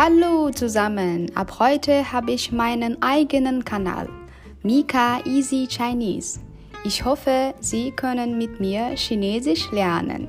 Hallo zusammen, ab heute habe ich meinen eigenen Kanal, Mika Easy Chinese. Ich hoffe, Sie können mit mir Chinesisch lernen.